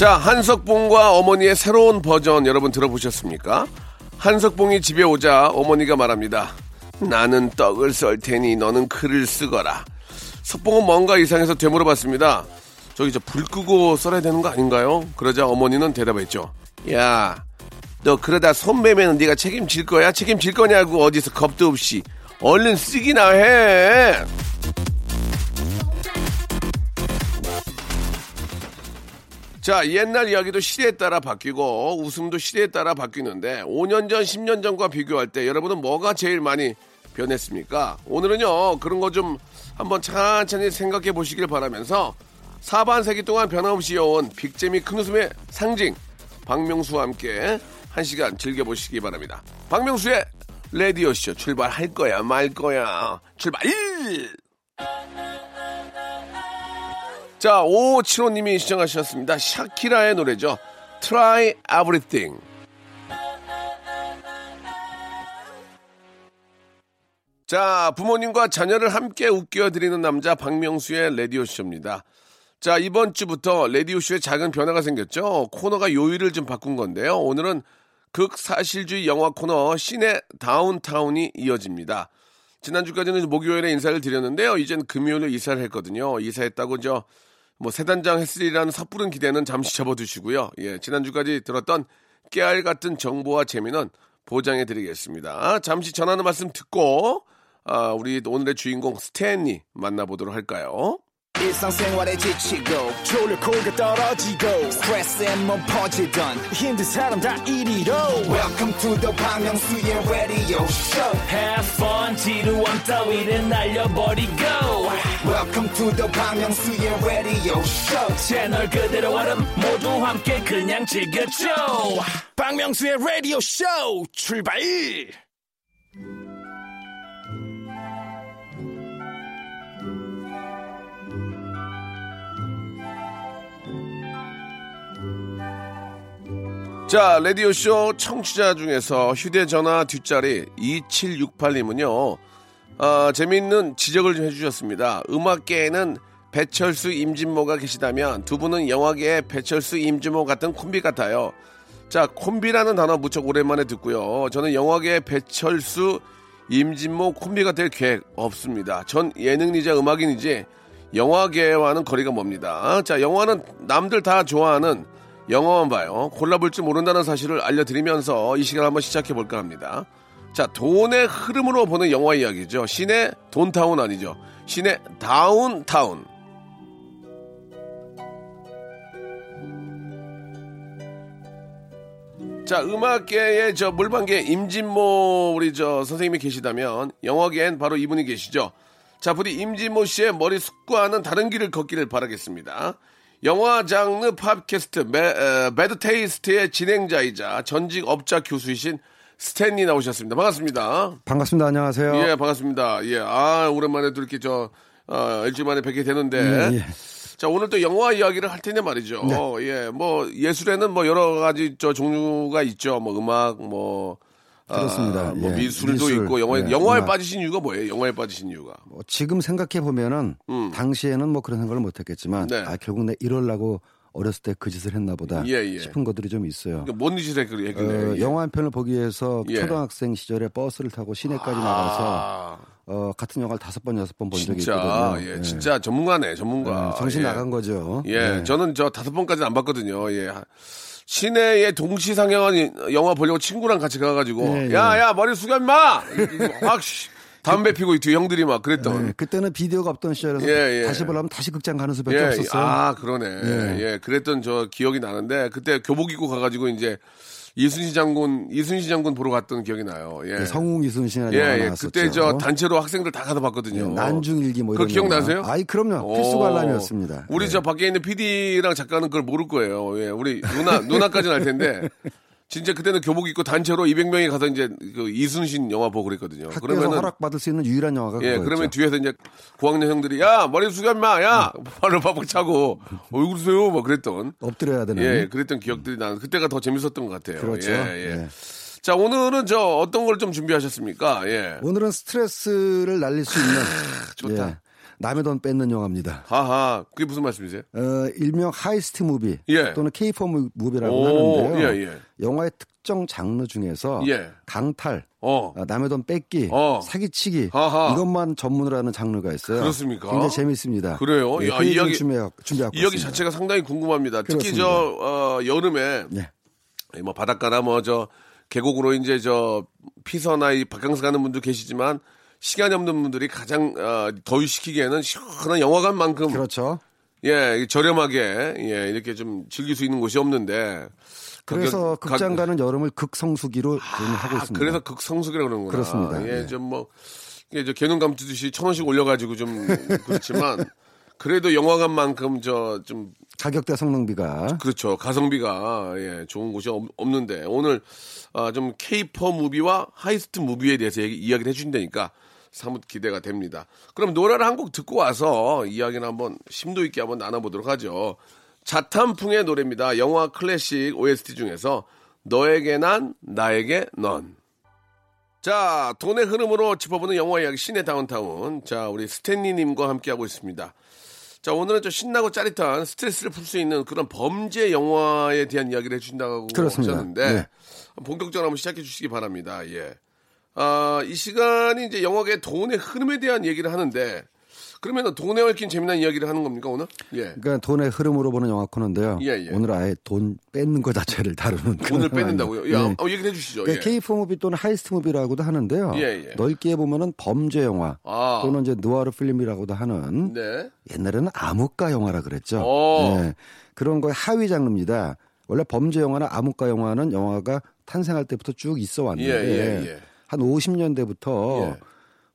자 한석봉과 어머니의 새로운 버전 여러분 들어보셨습니까 한석봉이 집에 오자 어머니가 말합니다 나는 떡을 썰 테니 너는 글을 쓰거라 석봉은 뭔가 이상해서 되물어봤습니다 저기 저 불 끄고 썰어야 되는 거 아닌가요? 그러자 어머니는 대답했죠. 야, 너 그러다 손 매면 네가 책임질 거야? 책임질 거냐고 어디서 겁도 없이 얼른 쓰기나 해. 자, 옛날 이야기도 시대에 따라 바뀌고 웃음도 시대에 따라 바뀌는데 5년 전, 10년 전과 비교할 때 여러분은 뭐가 제일 많이 변했습니까? 오늘은요, 그런 거 좀 한번 천천히 생각해 보시길 바라면서 사반세기 동안 변함없이 이어온 빅재미 큰 웃음의 상징 박명수와 함께 한 시간 즐겨보시기 바랍니다. 박명수의 레디오쇼 출발할 거야 말 거야 출발! 자, 5575님이 시청하셨습니다. 샤키라의 노래죠. Try Everything. 자, 부모님과 자녀를 함께 웃겨드리는 남자 박명수의 레디오쇼입니다. 자, 이번 주부터 레디오쇼에 작은 변화가 생겼죠. 코너가 요일을 좀 바꾼 건데요. 오늘은 극사실주의 영화 코너 시내 다운타운이 이어집니다. 지난주까지는 목요일에 인사를 드렸는데요. 이젠 금요일에 이사를 했거든요. 이사했다고 저, 뭐, 세단장 했으리라는 섣부른 기대는 잠시 접어두시고요. 예, 지난주까지 들었던 깨알 같은 정보와 재미는 보장해 드리겠습니다. 잠시 전하는 말씀 듣고, 아, 우리 오늘의 주인공 스탠리 만나보도록 할까요? 일상생활에 지치고, 졸려 코가 떨어지고, 스트레스에 몸 퍼지던, 힘든 사람 다 이리로. welcome to the Bang Myung-soo's radio show Have fun 지루함 따위를 날려버리고 welcome to the Bang Myung-soo's radio show 채널 그대로 얼음 모두 함께 그냥 즐겨줘 박명수의 라디오 쇼 출발! 자, 라디오쇼 청취자 중에서 휴대전화 뒷자리 2768님은요, 아, 재미있는 지적을 좀 해주셨습니다. 음악계에는 배철수, 임진모가 계시다면 두 분은 영화계의 배철수, 임진모 같은 콤비 같아요. 자, 콤비라는 단어 무척 오랜만에 듣고요. 저는 영화계의 배철수, 임진모 콤비가 될 계획 없습니다. 전 예능이자 음악인이지 영화계와는 거리가 멉니다. 자, 영화는 남들 다 좋아하는 영화만 봐요. 골라볼 줄 모른다는 사실을 알려드리면서 이 시간 한번 시작해 볼까 합니다. 자, 돈의 흐름으로 보는 영화 이야기죠. 시내 돈타운 아니죠. 시내 다운타운. 자, 음악계의 저 물방개 임진모 우리 저 선생님이 계시다면 영화계엔 바로 이분이 계시죠. 자, 부디 임진모 씨의 머리 숙과는 다른 길을 걷기를 바라겠습니다. 영화 장르 팟캐스트 매, 에, 배드 테이스트의 진행자이자 전직 업자 교수이신 스탠리 나오셨습니다. 반갑습니다. 반갑습니다. 안녕하세요. 예, 반갑습니다. 예, 아, 오랜만에 또 이렇게 저, 어, 일주일 만에 뵙게 되는데. 예, 예. 자, 오늘 또 영화 이야기를 할 텐데 말이죠. 예, 뭐, 예술에는 뭐 여러 가지 저 종류가 있죠. 뭐, 음악, 뭐, 아, 그렇습니다. 뭐 예, 미술도 미술, 있고 영화에 예, 영화에 음악. 빠지신 이유가 뭐예요? 영화에 빠지신 이유가 뭐 지금 생각해 보면은 음. 당시에는 뭐 그런 생각을 못했겠지만 네. 아 결국 내 이럴라고 어렸을 때 그 짓을 했나 보다 예, 예. 싶은 것들이 좀 있어요. 그러니까 뭔 짓을 했길래 어, 영화 한 편을 보기 위해서 예. 초등학생 시절에 버스를 타고 시내까지 나가서 아, 어, 같은 영화를 다섯 번 여섯 번 본 적이 있거든요. 예, 진짜 전문가네 전문가 어, 정신 예. 나간 거죠. 예, 네. 저는 저 다섯 번까지는 안 봤거든요. 예. 시내에 동시 상영한 영화 보려고 친구랑 같이 가가지고 예, 예. 야야 머리 숙여 임마 확 씨, 담배 피고 뒤에 형들이 막 그랬던. 네, 그때는 비디오가 없던 시절에서 예, 예. 다시 보려면 다시 극장 가는 수밖에 예, 없었어요. 아, 그러네. 예. 그랬던 저 기억이 나는데 그때 교복 입고 가가지고 이제 이순신 장군, 이순신 장군 보러 갔던 기억이 나요. 예. 그 성웅 이순신이라는 예, 예. 그때 저 단체로 학생들 다 가서 봤거든요. 예, 난중일기 뭐 이런 영화. 기억나세요? 아이 그럼요. 필수 오. 관람이었습니다. 우리 네. 저 밖에 있는 PD랑 작가는 그걸 모를 거예요. 예, 우리 누나 누나까지는 알 텐데 진짜 그때는 교복 입고 단체로 200명이 가서 이제 그 이순신 영화 보고 그랬거든요. 학교에서 그러면은 허락 받을 수 있는 유일한 영화가 예, 그거였죠. 그러면 뒤에서 이제 고학년 형들이 야 머리 숙여 임마 야 발을 바박 차고 왜 그러세요? 뭐 그랬던 엎드려야 되는. 예, 그랬던 기억들이 나는 그때가 더 재밌었던 것 같아요. 그렇죠. 예, 예. 예. 자 오늘은 저 어떤 걸 좀 준비하셨습니까? 예. 오늘은 스트레스를 날릴 수 있는 좋다. 예, 남의 돈 뺏는 영화입니다. 하하 그게 무슨 말씀이세요? 어, 일명 heist movie 예. 또는 caper 무비라고 오, 하는데요. 예, 예. 영화의 특정 장르 중에서 예. 강탈, 어. 아, 남의 돈 뺏기, 어. 사기치기 하하. 이것만 전문으로 하는 장르가 있어요. 그렇습니까? 굉장히 재밌습니다. 그래요? 예, 야, 그이 이야기- 준비하, 준비하고 이야기 있습니다. 자체가 상당히 궁금합니다. 특히 그렇습니다. 저 어, 여름에 예. 이뭐 바닷가나 뭐 저 계곡으로 이제 저 피서나 이 바캉스 가는 분도 계시지만 시간이 없는 분들이 가장 어, 더위 식히기에는 시원한 영화관만큼 그렇죠. 예 저렴하게 예 이렇게 좀 즐길 수 있는 곳이 없는데 그래서 가격- 극장 가- 가는 여름을 극성수기로 지금 하고 아, 있습니다. 그래서 극성수기라고 그러는구나. 그렇습니다. 예, 예. 좀 뭐, 이게 저 개눈 감듯이 천 원씩 올려가지고 좀 그렇지만 그래도 영화관만큼 저 좀 가격대 성능비가 그렇죠 가성비가 예 좋은 곳이 없, 는데 오늘 아, 좀 caper movie와 heist movie에 대해서 얘기, 이야기를 해주신다니까 사뭇 기대가 됩니다. 그럼 노래를 한 곡 듣고 와서 이야기를 한번 심도 있게 한번 나눠보도록 하죠. 자탄풍의 노래입니다. 영화 클래식 OST 중에서 너에게 난 나에게 넌. 자, 돈의 흐름으로 짚어보는 영화 이야기 신의 다운타운. 자, 우리 스탠리님과 함께하고 있습니다. 자, 오늘은 좀 신나고 짜릿한 스트레스를 풀 수 있는 그런 범죄 영화에 대한 이야기를 해주신다고 그렇습니다. 하셨는데, 네. 본격적으로 한번 시작해 주시기 바랍니다. 예. 아, 이 시간이 이제 영화계 돈의 흐름에 대한 얘기를 하는데, 그러면 돈에 얽힌 재미난 이야기를 하는 겁니까, 오늘? 예. 그러니까 돈의 흐름으로 보는 영화 코너인데요. 예, 예. 오늘 아예 돈 뺏는 것 자체를 다루는 돈을 뺏는다고요? 네. 어, 얘기를 해주시죠. 그러니까 예. caper movie 또는 heist movie라고도 하는데요. 예, 예. 넓게 보면은 범죄 영화 아. 또는 이제 누아르 필름이라고도 하는 네. 옛날에는 암흑가 영화라 그랬죠. 오. 네. 그런 거의 하위 장르입니다. 원래 범죄 영화나 암흑가 영화는 영화가 탄생할 때부터 쭉 있어 왔는데 예, 예, 예. 한 50년대부터 예.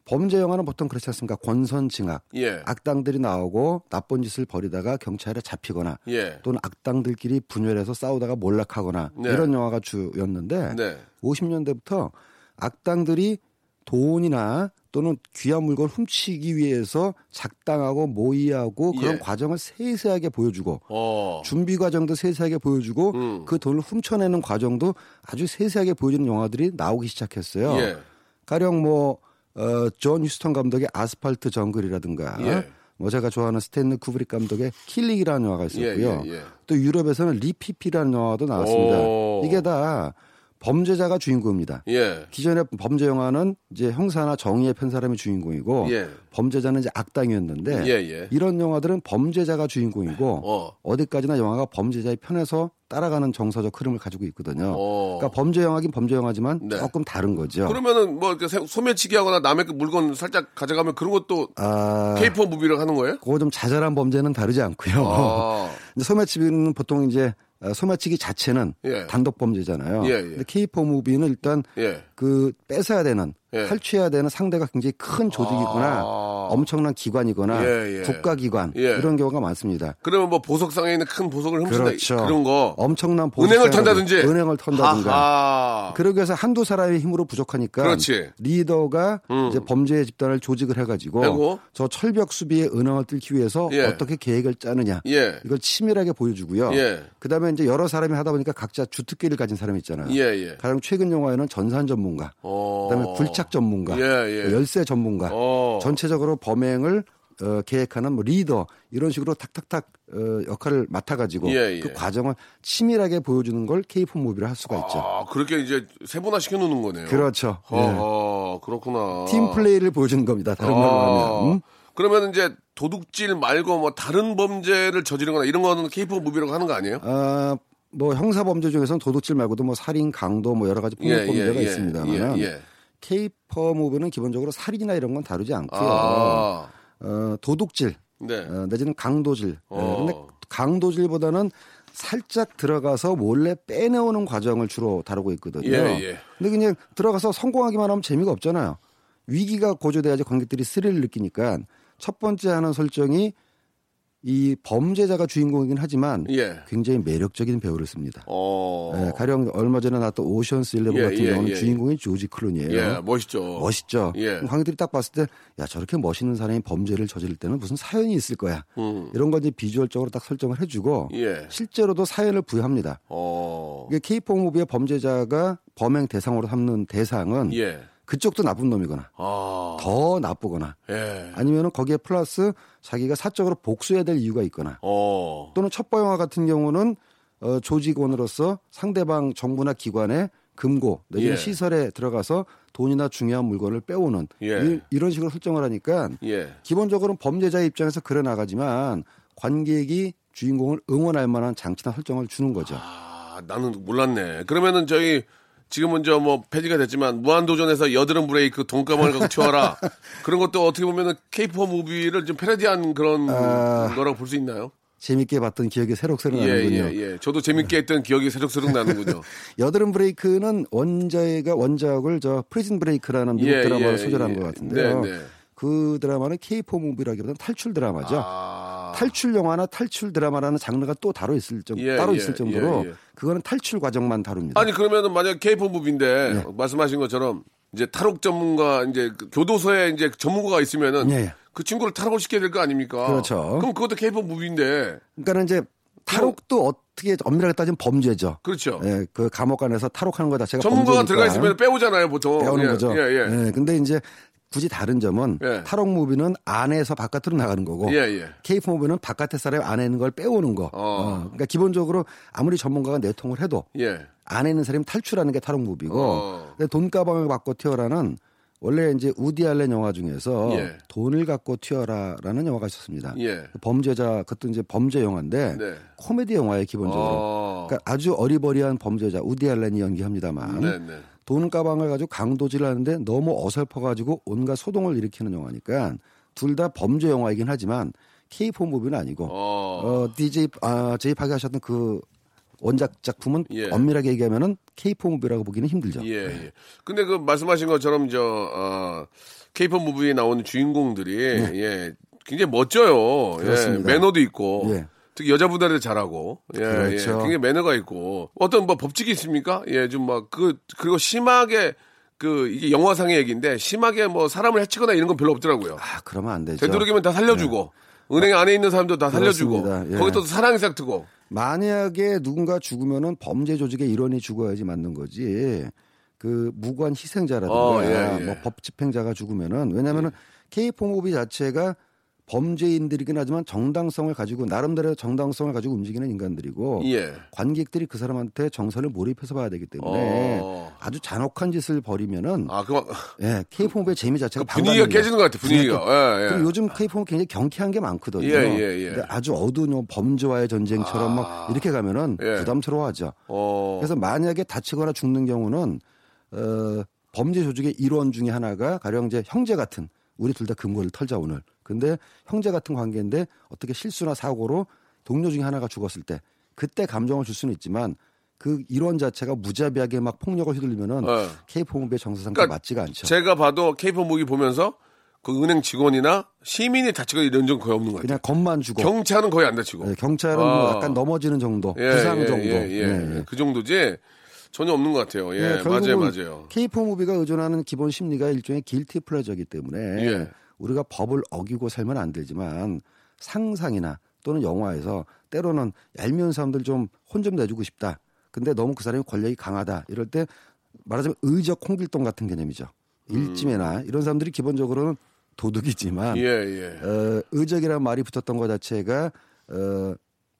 범죄 영화는 보통 그렇지 않습니까? 권선징악, 예. 악당들이 나오고 나쁜 짓을 벌이다가 경찰에 잡히거나 예. 또는 악당들끼리 분열해서 싸우다가 몰락하거나 네. 이런 영화가 주였는데 네. 50년대부터 악당들이 돈이나 또는 귀한 물건 훔치기 위해서 작당하고 모의하고 그런 예. 과정을 세세하게 보여주고 어. 준비 과정도 세세하게 보여주고 음. 그 돈을 훔쳐내는 과정도 아주 세세하게 보여주는 영화들이 나오기 시작했어요. 예. 가령 뭐, 어, 존 휴스턴 감독의 아스팔트 정글이라든가 예. 뭐 제가 좋아하는 스탠리 쿠브릭 감독의 킬링이라는 영화가 있었고요. 예, 예, 예. 또 유럽에서는 리피피라는 영화도 나왔습니다. 오. 이게 다 범죄자가 주인공입니다. 예. 기존의 범죄 영화는 이제 형사나 정의의 편 사람이 주인공이고 예. 범죄자는 이제 악당이었는데 예, 예. 이런 영화들은 범죄자가 주인공이고 어. 어. 디까지나 영화가 범죄자의 편에서 따라가는 정서적 흐름을 가지고 있거든요. 어. 그러니까 범죄 영화긴 범죄 영화지만 네. 조금 다른 거죠. 그러면은 뭐 이렇게 세- 소매치기 하거나 남의 그 물건 살짝 가져가면 그런 것도 아, caper movie를 하는 거예요? 그거 좀 자잘한 범죄는 다루지 않고요. 아. 소매치기는 보통 이제 어, 소매치기 자체는 예. 단독 범죄잖아요. 예, 예. 근데 caper movie는 일단 예. 그 뺏어야 되는 예. 탈취해야 되는 상대가 굉장히 큰 조직이거나 아. 엄청난 기관이거나 예, 예. 국가기관 예. 이런 경우가 많습니다. 그러면 뭐 보석상에 있는 큰 보석을 훔친다 그렇죠. 그런 거. 엄청난 은행을 보석상을- 턴다든지. 은행을 턴다든가. 하하. 그러기 위해서 한두 사람의 힘으로 부족하니까 그렇지. 리더가 음. 이제 범죄 집단을 조직을 해가지고 하고. 저 철벽 수비에 은행을 뚫기 위해서 예. 어떻게 계획을 짜느냐 예. 이걸 치밀하게 보여주고요. 예. 그다음에 이제 여러 사람이 하다 보니까 각자 주특기를 가진 사람이 있잖아요. 가장 최근 영화에는 전산 전문가, 어. 그다음에 굴착 전문가, 예, 예. 열쇠 전문가, 어. 전체적으로 범행을 어, 계획하는 뭐 리더 이런 식으로 탁탁탁 어, 역할을 맡아가지고 예, 예. 그 과정을 치밀하게 보여주는 걸 caper movie라 할 수가 있죠. 아, 그렇게 이제 세분화 시켜놓는 거네요. 그렇죠. 예. 어, 그렇구나. 팀 플레이를 보여주는 겁니다. 다른 말로 아, 하면. 음? 그러면 이제 도둑질 말고 뭐 다른 범죄를 저지르거나 이런 거는 caper movie라고 하는 거 아니에요? 아, 뭐 형사 범죄 중에서는 도둑질 말고도 뭐 살인, 강도 뭐 여러 가지 폭력 범죄가 있습니다만 예, 예. 케이퍼 무비는 기본적으로 살인이나 이런 건 다루지 않고요. 아, 어, 도둑질 네. 어, 내지는 강도질. 어. 예, 근데 강도질보다는 살짝 들어가서 몰래 빼내오는 과정을 주로 다루고 있거든요. 예, 예. 근데 그냥 들어가서 성공하기만 하면 재미가 없잖아요. 위기가 고조돼야지 관객들이 스릴을 느끼니까 첫 번째 하는 설정이 이 범죄자가 주인공이긴 하지만 예. 굉장히 매력적인 배우를 씁니다. 어. 예, 가령 얼마 전에 나왔던 오션스 11 예, 같은 예, 경우는 예. 주인공이 조지 클룬이에요. 예, 멋있죠. 멋있죠. 관객들이 딱 봤을 때, 야 저렇게 멋있는 사람이 범죄를 저지를 때는 무슨 사연이 있을 거야. 음. 이런 걸 이제 비주얼적으로 딱 설정을 해주고 예. 실제로도 사연을 부여합니다. 어. 이게 K-pop 무비의 범죄자가 범행 대상으로 삼는 대상은 예. 그쪽도 나쁜 놈이거나 아. 더 나쁘거나 예. 아니면은 거기에 플러스 자기가 사적으로 복수해야 될 이유가 있거나 어. 또는 첩보 영화 같은 경우는 어, 조직원으로서 상대방 정부나 기관의 금고 내지는 예. 시설에 들어가서 돈이나 중요한 물건을 빼오는 예. 이, 런 식으로 설정을 하니까 예. 기본적으로는 범죄자의 입장에서 그려 나가지만 관객이 주인공을 응원할 만한 장치나 설정을 주는 거죠. 아, 나는 몰랐네. 그러면은 저희 지금 먼저 뭐 폐지가 됐지만 무한도전에서 여드름 브레이크 돈가방을 갖고 튀어라 그런 것도 어떻게 보면은 케이퍼 무비를 좀 패러디한 그런 아. 거라고 볼 수 있나요? 재밌게 봤던 기억이 새록새록 예, 나는군요. 예, 예. 저도 재밌게 했던 기억이 새록새록 나는군요. 여드름 브레이크는 원자가 원작을 저 프리즌 브레이크라는 미국 예, 드라마를 예, 소재로 한 예. 것 같은데요. 네, 네. 그 드라마는 caper movie라기보다는 탈출 드라마죠. 아. 탈출 영화나 탈출 드라마라는 장르가 또 따로 있을 정 예, 따로 예, 있을 정도로 예, 예. 그거는 탈출 과정만 다룹니다. 아니 그러면은 만약 caper movie인데 말씀하신 것처럼 이제 탈옥 전문가 이제 그 교도소에 이제 전문가가 있으면은 예, 예. 그 친구를 탈옥을 시켜야 될 거 아닙니까? 그렇죠. 그럼 그것도 caper movie인데 그러니까는 이제 탈옥도 어떻게 엄밀하게 따지면 범죄죠. 그렇죠. 예, 그 감옥 안에서 탈옥하는 거 자체가 전문가가 범죄니까 들어가 있으면 빼오잖아요 보통. 빼오는 예, 거죠. 예, 예. 근데 이제 굳이 다른 점은 예. 탈옥 movie는 안에서 바깥으로 나가는 거고 예, 예. caper movie는 바깥에 사람 안에 있는 걸 빼오는 거. 어, 그러니까 기본적으로 아무리 전문가가 내통을 해도 예. 안에 있는 사람이 탈출하는 게 탈옥 movie고 어. 근데 돈가방을 받고 튀어라는 원래 이제 우디 알렌 영화 중에서 예. 돈을 갖고 튀어라라는 영화가 있었습니다. 예. 범죄자 그것도 이제 범죄 영화인데 네. 코미디 영화에 기본적으로 어. 그러니까 아주 어리버리한 범죄자 우디 알렌이 연기합니다만 네, 네. 돈 가방을 가지고 강도질을 하는데 너무 어설퍼가지고 온갖 소동을 일으키는 영화니까 둘 다 범죄 영화이긴 하지만 K-pop 무비는 아니고 어. 어, DJ 아, 제이파기 하셨던 그 원작 작품은 예. 엄밀하게 얘기하면은 K-pop 무비라고 보기는 힘들죠. 예, 예. 근데 그 말씀하신 것처럼 저 어, 케이퍼 무비에 나오는 주인공들이 예. 굉장히 멋져요. 예. 네. 그렇습니다. 매너도 있고. 예. 특히 여자분들한테 잘하고, 예, 그렇죠. 예, 굉장히 매너가 있고, 어떤 뭐 법칙이 있습니까? 예, 좀 막, 그, 그리고 심하게, 그, 이게 영화상의 얘기인데, 심하게 뭐 사람을 해치거나 이런 건 별로 없더라고요. 아 그러면 안 되죠. 되도록이면 다 살려주고, 은행 안에 있는 사람도 다 살려주고, 그렇습니다. 예. 거기 또 사랑이 싹 트고, 만약에 누군가 죽으면은 범죄 조직의 일원이 죽어야지 맞는 거지. 그 무관 희생자라든가 어, 예, 예. 뭐법 집행자가 죽으면은 왜냐면은 K-pop 무비 자체가 범죄인들이긴 하지만 정당성을 가지고 나름대로 정당성을 가지고 움직이는 인간들이고 예. 관객들이 그 사람한테 정서를 몰입해서 봐야 되기 때문에 어. 아주 잔혹한 짓을 벌이면은 아, 그만, 예, K-pop의 재미 자체가 그 분위기가. 깨지는 것 같아, 분위기가. 예, 예. 그리고 요즘 K-pop은 굉장히 경쾌한 게 많거든요. 예, 예, 예. 근데 아주 어두운 요 범죄와의 전쟁처럼 막 이렇게 가면은 예. 부담스러워하죠. 어. 그래서 만약에 다치거나 죽는 경우는 어, 범죄 조직의 일원 중에 하나가 가령 이제 형제 같은 우리 둘 다 금고를 털자 오늘. 근데 형제 같은 관계인데 어떻게 실수나 사고로 동료 중에 하나가 죽었을 때 그때 감정을 줄 수는 있지만 그 일원 자체가 무자비하게 막 폭력을 휘둘리면은 어. K-폼의 정서상과 그러니까 맞지가 않죠. 제가 봐도 케이퍼 무기 보면서 그 은행 직원이나 시민이 다치고 이런 적 거의 없는 것 같아요. 그냥 겁만 주고 경찰은 거의 안 다치고. 네, 경찰은 아. 뭐 약간 넘어지는 정도, 부상 정도. 예, 예. 네, 예. 그 정도지 전혀 없는 것 같아요. 예, 네, 맞아요, 맞아요. K-pop 무비가 의존하는 기본 심리가 일종의 길티 플레저이기 때문에 예. 우리가 법을 어기고 살면 안 되지만 상상이나 또는 영화에서 때로는 얄미운 사람들 좀 혼 좀 내주고 싶다. 근데 너무 그 사람이 권력이 강하다. 이럴 때 말하자면 의적 홍길동 같은 개념이죠. 일찜에나 이런 사람들이 기본적으로는 도둑이지만 예, 예. 어, 의적이라는 말이 붙었던 것 자체가 어,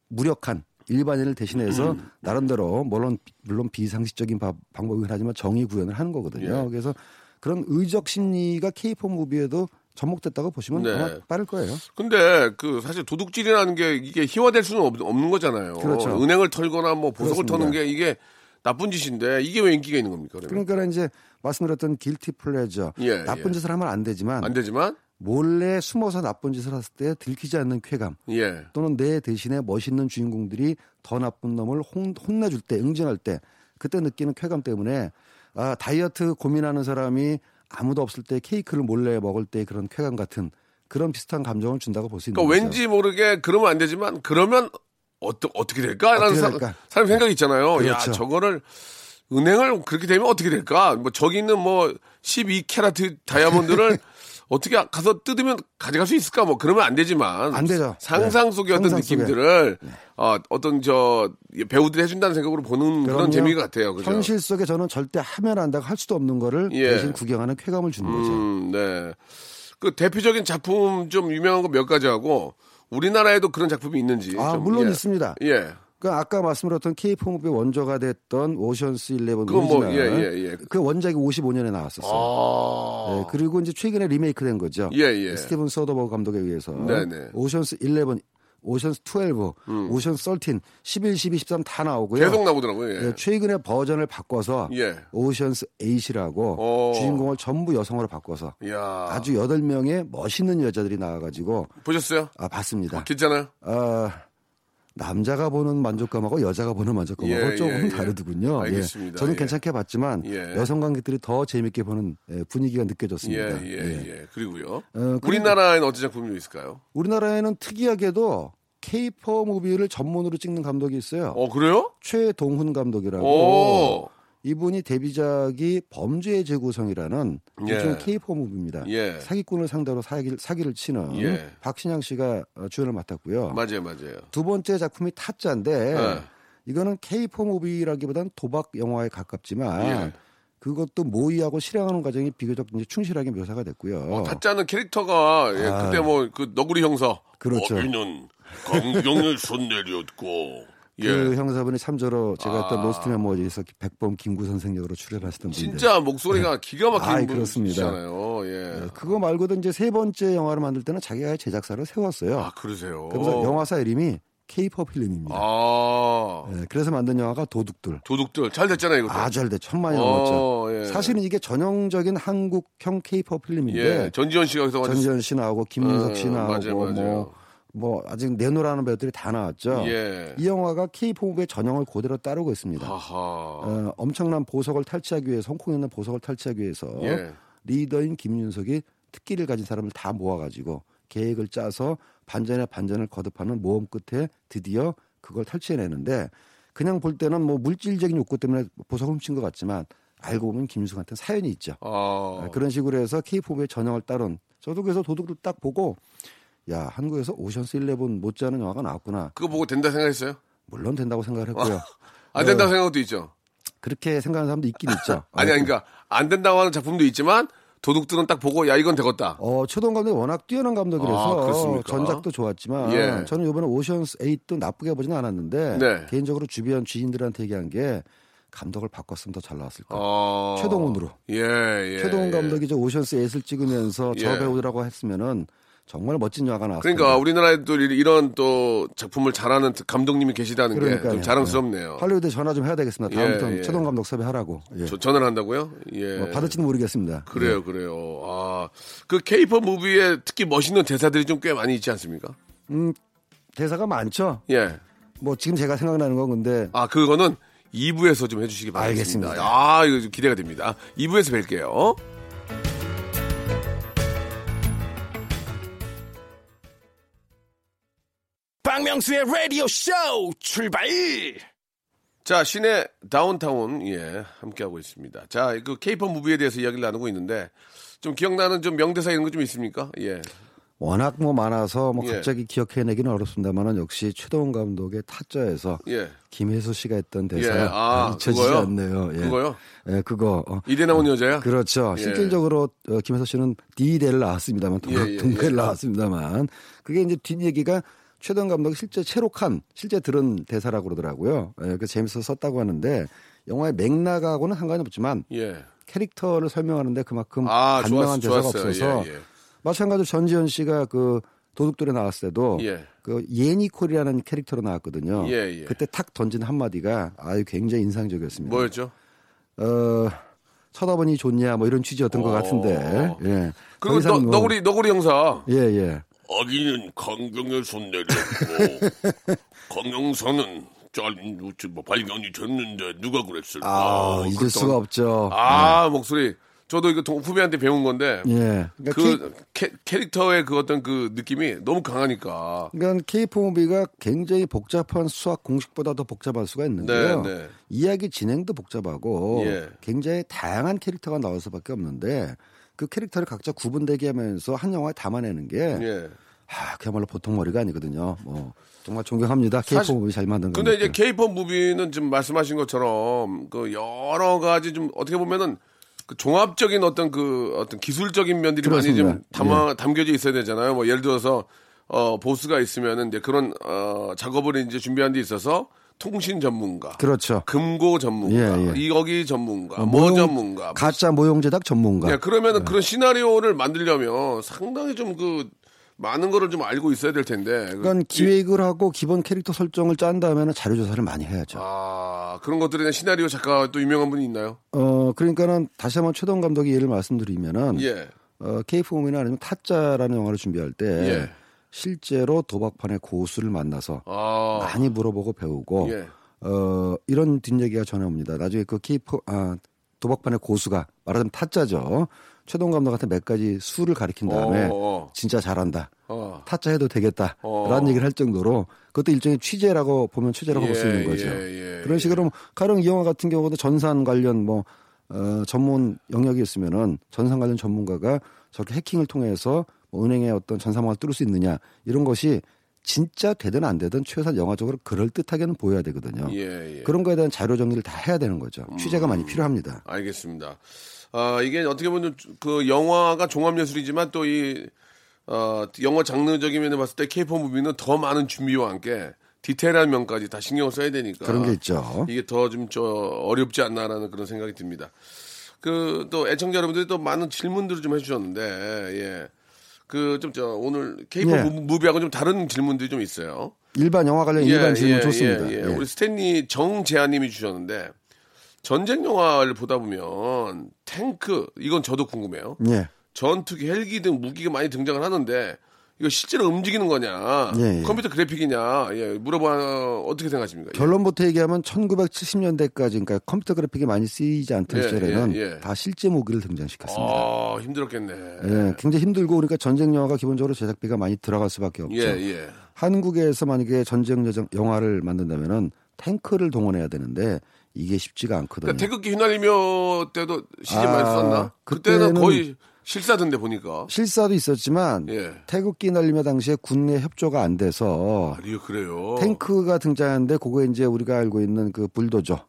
무력한 일반인을 대신해서 음. 나름대로 물론 물론 비상식적인 바- 방법이긴 하지만 정의 구현을 하는 거거든요. 예. 그래서 그런 의적 심리가 K-pop 무비에도 접목됐다고 보시면 네. 아마 빠를 거예요. 근데 그 사실 도둑질이라는 게 이게 희화될 수는 없, 는 거잖아요. 그렇죠. 은행을 털거나 뭐 보석을 그렇습니다. 터는 게 이게 나쁜 짓인데 이게 왜 인기가 있는 겁니까? 그러면? 그러니까 이제 말씀드렸던 길티 플레저 예, 나쁜 예. 짓을 하면 안 되지만 안 되지만 몰래 숨어서 나쁜 짓을 했을 때 들키지 않는 쾌감 예. 또는 내 대신에 멋있는 주인공들이 더 나쁜 놈을 혼, 혼내줄 때 응징할 때 그때 느끼는 쾌감 때문에 아, 다이어트 고민하는 사람이 아무도 없을 때 케이크를 몰래 먹을 때 그런 쾌감 같은 그런 비슷한 감정을 준다고 볼 수 있는 그러니까 거죠. 왠지 모르게 그러면 안 되지만 그러면 어떠, 어떻게 될까라는 어떻게 사, 될까? 사람 생각이 있잖아요. 야 그렇죠. 저거를 은행을 그렇게 되면 어떻게 될까? 뭐 저기 있는 뭐 12캐라트 다이아몬드를 어떻게 가서 뜯으면 가져갈 수 있을까? 뭐 그러면 안 되지만 안 되죠. 상상 네. 속의 어떤 상상 속에. 네. 느낌들을 어, 어떤 저 배우들이 해준다는 생각으로 보는 그런. 재미가 같아요. 그죠? 현실 속에 저는 절대 하면 안 되고 할 수도 없는 거를 예. 대신 구경하는 쾌감을 주는 거죠. 음, 네. 그 대표적인 작품 좀 유명한 거 몇 가지 하고 우리나라에도 그런 작품이 있는지. 아 좀, 물론 예. 있습니다. 예. 그 아까 말씀드렸던 K-폼업의 원조가 됐던 오션스 11 그건 뭐, 예, 예, 예. 그 원작이 55년에 나왔었어요. 아. 네, 그리고 이제 최근에 리메이크된 거죠. 예, 예. 스티븐 서더버그 감독에 의해서 네 네. 오션스 11, 오션스 12, 오션스 13, 11, 12, 13 다 나오고요. 계속 나오더라고요. 예. 네, 최근에 버전을 바꿔서 예. 오션스 8이라고 오. 주인공을 전부 여성으로 바꿔서 이야. 아주 8명의 멋있는 여자들이 나와가지고 보셨어요? 아 봤습니다. 괜찮아요? 아, 남자가 보는 만족감하고 여자가 보는 만족감하고 예, 조금 예, 예. 다르더군요. 예. 알겠습니다. 저는 예. 괜찮게 봤지만 예. 여성 관객들이 더 재밌게 보는 예, 분위기가 예, 느껴졌습니다. 예, 예. 예. 그리고요. 그리고- 우리나라에는 어떤 작품이 좀 있을까요? 우리나라에는 특이하게도 caper movie를 전문으로 찍는 감독이 있어요. 어, 그래요? 최동훈 감독이라고. 오. 이분이 데뷔작이 범죄의 재구성이라는 예. 일종의 caper movie입니다. 예. 사기꾼을 상대로 사기를, 사기를 치는 예. 박신양 씨가 어, 주연을 맡았고요. 맞아요, 맞아요. 두 번째 작품이 타짜인데 예. 이거는 caper movie라기보다는 도박 영화에 가깝지만 예. 그것도 모의하고 실행하는 과정이 비교적 이제 충실하게 묘사가 됐고요. 어, 타짜는 캐릭터가 예, 아. 그때 뭐 그 너구리 형사. 그렇죠. 어비는 강경을 손내렸고. 예. 그 형사분이 참조로 제가 했던 아. 로스트 메모리즈에서 백범 김구 선생 역으로 출연하시던 분인데 진짜 목소리가 기가 막힌 그렇습니다. 분이잖아요. 예. 네, 그거 말고도 이제 세 번째 영화를 만들 때는 자기가 제작사를 세웠어요. 아, 그러세요. 그래서 영화사 이름이 케이퍼 필름입니다. 아. 네, 그래서 만든 영화가 도둑들. 도둑들 잘 됐잖아요, 이것도. 아주 잘 돼. 천만이 어, 넘었죠. 예. 사실은 이게 전형적인 한국형 caper film인데 예. 전지현 씨가 전지현 씨 나오고 김민석 씨 어, 나오고 맞아요, 맞아요. 뭐, 뭐 아직 내노라는 배우들이 다 나왔죠. 예. 이 영화가 K-팝의 전형을 그대로 따르고 있습니다. 어, 엄청난 보석을 탈취하기 위해서 홍콩에 있는 보석을 탈취하기 위해서 예. 리더인 김윤석이 특기를 가진 사람을 다 모아가지고 계획을 짜서 반전에 반전을 거듭하는 모험 끝에 드디어 그걸 탈취해내는데 그냥 볼 때는 뭐 물질적인 욕구 때문에 보석을 훔친 것 같지만 알고 보면 김윤석한테 사연이 있죠. 아. 아, 그런 식으로 해서 K-팝의 전형을 따른 저도 그래서 도둑을 딱 보고 야 한국에서 오션스 11 못지않은 영화가 나왔구나. 그거 보고 된다 생각했어요? 물론 된다고 생각을 했고요. 안 네. 된다고 생각도 있죠. 그렇게 생각하는 사람도 있긴 있죠. 아니, 아니, 그러니까 안 된다고 하는 작품도 있지만 도둑들은 딱 보고 야 이건 되겠다. 어, 최동 감독이 워낙 뛰어난 아, 감독이라서 그렇습니까? 전작도 좋았지만 예. 저는 이번에 오션스 8도 나쁘게 보지는 않았는데 네. 개인적으로 주변 지인들한테 얘기한 게 감독을 바꿨으면 더 잘 나왔을 거야. 어. 최동훈으로. 예, 예. 최동훈 예. 감독이 저 오션스 8을 찍으면서 예. 저 배우라고 했으면은 정말 멋진 영화가 나왔을 그러니까. 우리나라에도 이- 이런 또 작품을 잘하는 감독님이 계시다는 게. 좀 자랑스럽네요. 할리우드에 전화 좀 해야 되겠습니다. 다음부터 예, 는 예. 최동 감독 섭외하라고. 예. 저- 전화를 한다고요? 예. 뭐 받을지는 모르겠습니다. 그래요, 그래요. 아, 그 케이퍼 무비에 특히 멋있는 대사들이 좀 꽤 많이 있지 않습니까? 음, 대사가 많죠. 예. 뭐 지금 제가 생각나는 건 근데 아, 그거는 2부에서 좀 해주시기 바라겠습니다. 알겠습니다. 아, 이거 좀 기대가 됩니다. 2부에서 뵐게요. 박명수의 라디오 쇼 출발! 자, 시내 다운타운, 예, 함께하고 있습니다. 자, 그 케이퍼 무비에 대해서 이야기를 나누고 있는데, 좀 기억나는 좀 명대사 이런 거 좀 있습니까? 예. 워낙 뭐 많아서 뭐 예. 갑자기 기억해내기는 어렵습니다만은 역시 최동원 감독의 타짜에서 예. 김혜수 씨가 했던 대사 예, 아, 잊혀지지 그거요? 않네요. 예. 그거요? 예, 그거. 어. 이대 나온 여자야? 그렇죠. 예. 실질적으로 어, 김혜수 씨는 D대를 나왔습니다만 동, 예, 예, 동대를 예. 나왔습니다만 그게 이제 뒷얘기가 최동 감독이 실제 채록한 실제 들은 대사라고 그러더라고요. 예, 그 재밌어서 썼다고 하는데 영화의 맥락하고는 상관이 없지만 예. 캐릭터를 설명하는데 그만큼 아, 간명한 좋았, 대사가 좋았어요. 없어서 예, 예. 마찬가지로 전지현 씨가 그 도둑들에 나왔을 때도 예. 그 예니콜이라는 캐릭터로 나왔거든요. 예, 예. 그때 탁 던진 한마디가 아유 굉장히 인상적이었습니다. 뭐였죠? 어, 쳐다보니 좋냐 뭐 이런 취지였던 것 같은데. 예. 더 그리고 너, 뭐- 너구리 너구리 형사 예, 예. 아기는 강경에 손 내렸고 강경사는 짧은 뭐 발견이 됐는데 누가 그랬을까? 아, 잊을 수가 없죠. 아 목소리 저도 이거 동- 후배한테 배운 건데 예. 그러니까 그 캐, 캐릭터의 그 어떤 그 느낌이 너무 강하니까 그러니까 K-폼비가 굉장히 복잡한 수학 공식보다 더 복잡할 수가 있는데요. 네, 네. 이야기 진행도 복잡하고 예. 굉장히 다양한 캐릭터가 나올 수밖에 없는데 그 캐릭터를 각자 구분되게 하면서 한 영화에 담아내는 게 예. 아, 그야말로 보통 머리가 아니거든요. 뭐 정말 존경합니다. 사실- K-폼이 잘 만든 거. 근데 이제 케이팝 무비는 지금 말씀하신 것처럼 그 여러 가지 좀 어떻게 보면은 그 종합적인 어떤 그 어떤 기술적인 면들이 많이 좀 그렇습니다. 담아 담겨져 있어야 되잖아요. 뭐 예를 들어서 어 보스가 있으면은 이제 그런 어 작업을 이제 준비한 데 있어서 통신 전문가, 그렇죠. 금고 전문가, 예, 예. 이거기 전문가, 뭐 모형- 전문가. 가짜 모형 제작 전문가. 예, 그러면은 그런 시나리오를 만들려면 상당히 좀 그 많은 거를 좀 알고 있어야 될 텐데. 그- 그러니까 기획을 하고 기본 캐릭터 설정을 짠 다음에는 자료 조사를 많이 해야죠. 아, 그런 것들에 대한 시나리오 작가 또 유명한 분이 있나요? 어 그러니까는 다시 한번 최동 감독의 예를 말씀드리면은 예. 어, K-폼이나 아니면 타짜라는 영화를 준비할 때 예. 실제로 도박판의 고수를 만나서 아. 많이 물어보고 배우고 예. 어, 이런 뒷얘기가 전해옵니다. 나중에 그 K-폼 아, 도박판의 고수가 말하자면 타짜죠. 최동 감독한테 몇 가지 수를 가리킨 다음에 어, 어. 진짜 잘한다. 어. 타짜 해도 되겠다. 어. 라는 얘기를 할 정도로 그것도 일종의 취재라고 보면 취재라고 볼수 예, 있는 거죠. 예, 예, 그런 식으로 뭐 가령 이 영화 같은 경우도 전산 관련 뭐 어, 전문 영역이 있으면은 전산 관련 전문가가 저렇게 해킹을 통해서 뭐 은행의 어떤 전산망을 뚫을 수 있느냐 이런 것이 진짜 되든 안 되든 최소한 영화적으로 그럴 듯하게는 보여야 되거든요. 예, 예. 그런 거에 대한 자료 정리를 다 해야 되는 거죠. 취재가 많이 필요합니다. 알겠습니다. 아, 이게 어떻게 보면 그 영화가 종합 예술이지만 또 이, 어, 영화 장르적인 면에 봤을 때 케이팝 무비는 더 많은 준비와 함께 디테일한 면까지 다 신경을 써야 되니까. 그런 게 있죠. 이게 더 좀 저 어렵지 않나라는 그런 생각이 듭니다. 그 또 애청자 여러분들이 또 많은 질문들을 좀 해주셨는데, 예. 그 좀 저 오늘 케이팝 예. 무비하고 좀 다른 질문들이 좀 있어요. 일반 영화 관련 일반 질문 좋습니다. 예, 예. 예. 우리 스탠리 정재아님이 주셨는데 전쟁 영화를 보다 보면 탱크 이건 저도 궁금해요. 예. 전투기, 헬기 등 무기가 많이 등장을 하는데 이거 실제로 움직이는 거냐? 예, 예. 컴퓨터 그래픽이냐? 예, 물어봐 어떻게 생각하십니까? 예. 결론부터 얘기하면 1970년대까지 그러니까 컴퓨터 그래픽이 많이 쓰이지 않던 예, 시절에는 예, 예. 다 실제 무기를 등장시켰습니다. 아 힘들었겠네. 예, 굉장히 힘들고 그러니까 전쟁 영화가 기본적으로 제작비가 많이 들어갈 수밖에 없죠. 한국에서 만약에 전쟁 여정- 영화를 만든다면은 탱크를 동원해야 되는데 이게 쉽지가 않거든요. 그러니까 태극기 휘날리며 때도 CG 아, 많이 썼나? 그때는 그때는- 거의 실사던데 보니까. 실사도 있었지만 예. 태극기 날리며 당시에 군내 협조가 안 돼서 아니요, 그래요. 탱크가 등장하는데 그거 이제 우리가 알고 있는 그 불도저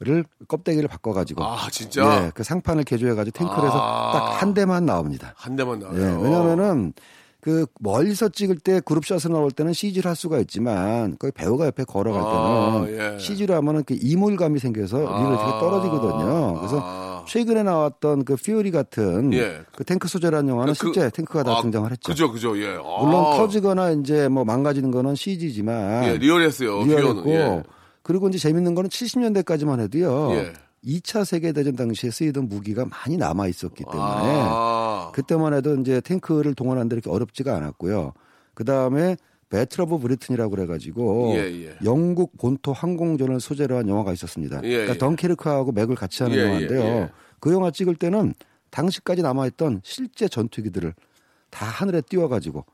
를 껍데기를 바꿔가지고 아, 진짜? 예, 그 상판을 개조해가지고 탱크를 해서 아. 딱한 대만 나옵니다. 한 대만 예, 나와요. 왜냐면은 그 멀리서 찍을 때 그룹샷을 나올 때는 CG를 할 수가 있지만 거기 배우가 옆에 걸어갈 아, 때는 예. CG로 하면은 그 이물감이 생겨서 리얼이 되게 떨어지거든요. 그래서 아. 최근에 나왔던 그 퓨리 같은 예. 그 탱크 소재라는 영화는 그- 실제 탱크가 다 아, 등장을 했죠. 그죠, 그죠, 예. 아. 물론 터지거나 이제 뭐 망가지는 거는 CG지만 예, 리얼했어요. 리얼했고. 예. 그리고 이제 재밌는 거는 70년대까지만 해도요. 예. 2차 세계 대전 당시에 쓰이던 무기가 많이 남아 있었기 때문에 아. 그때만 해도 이제 탱크를 동원하는데 이렇게 어렵지가 않았고요. 그 다음에 Battle of Britain이라고 그래가지고 예, 예. 영국 본토 항공전을 소재로 한 영화가 있었습니다. 예, 그러니까 예. 덩케르크하고 맥을 같이 하는 예, 영화인데요. 예, 예. 그 영화 찍을 때는 당시까지 남아있던 실제 전투기들을 다 하늘에 띄워가지고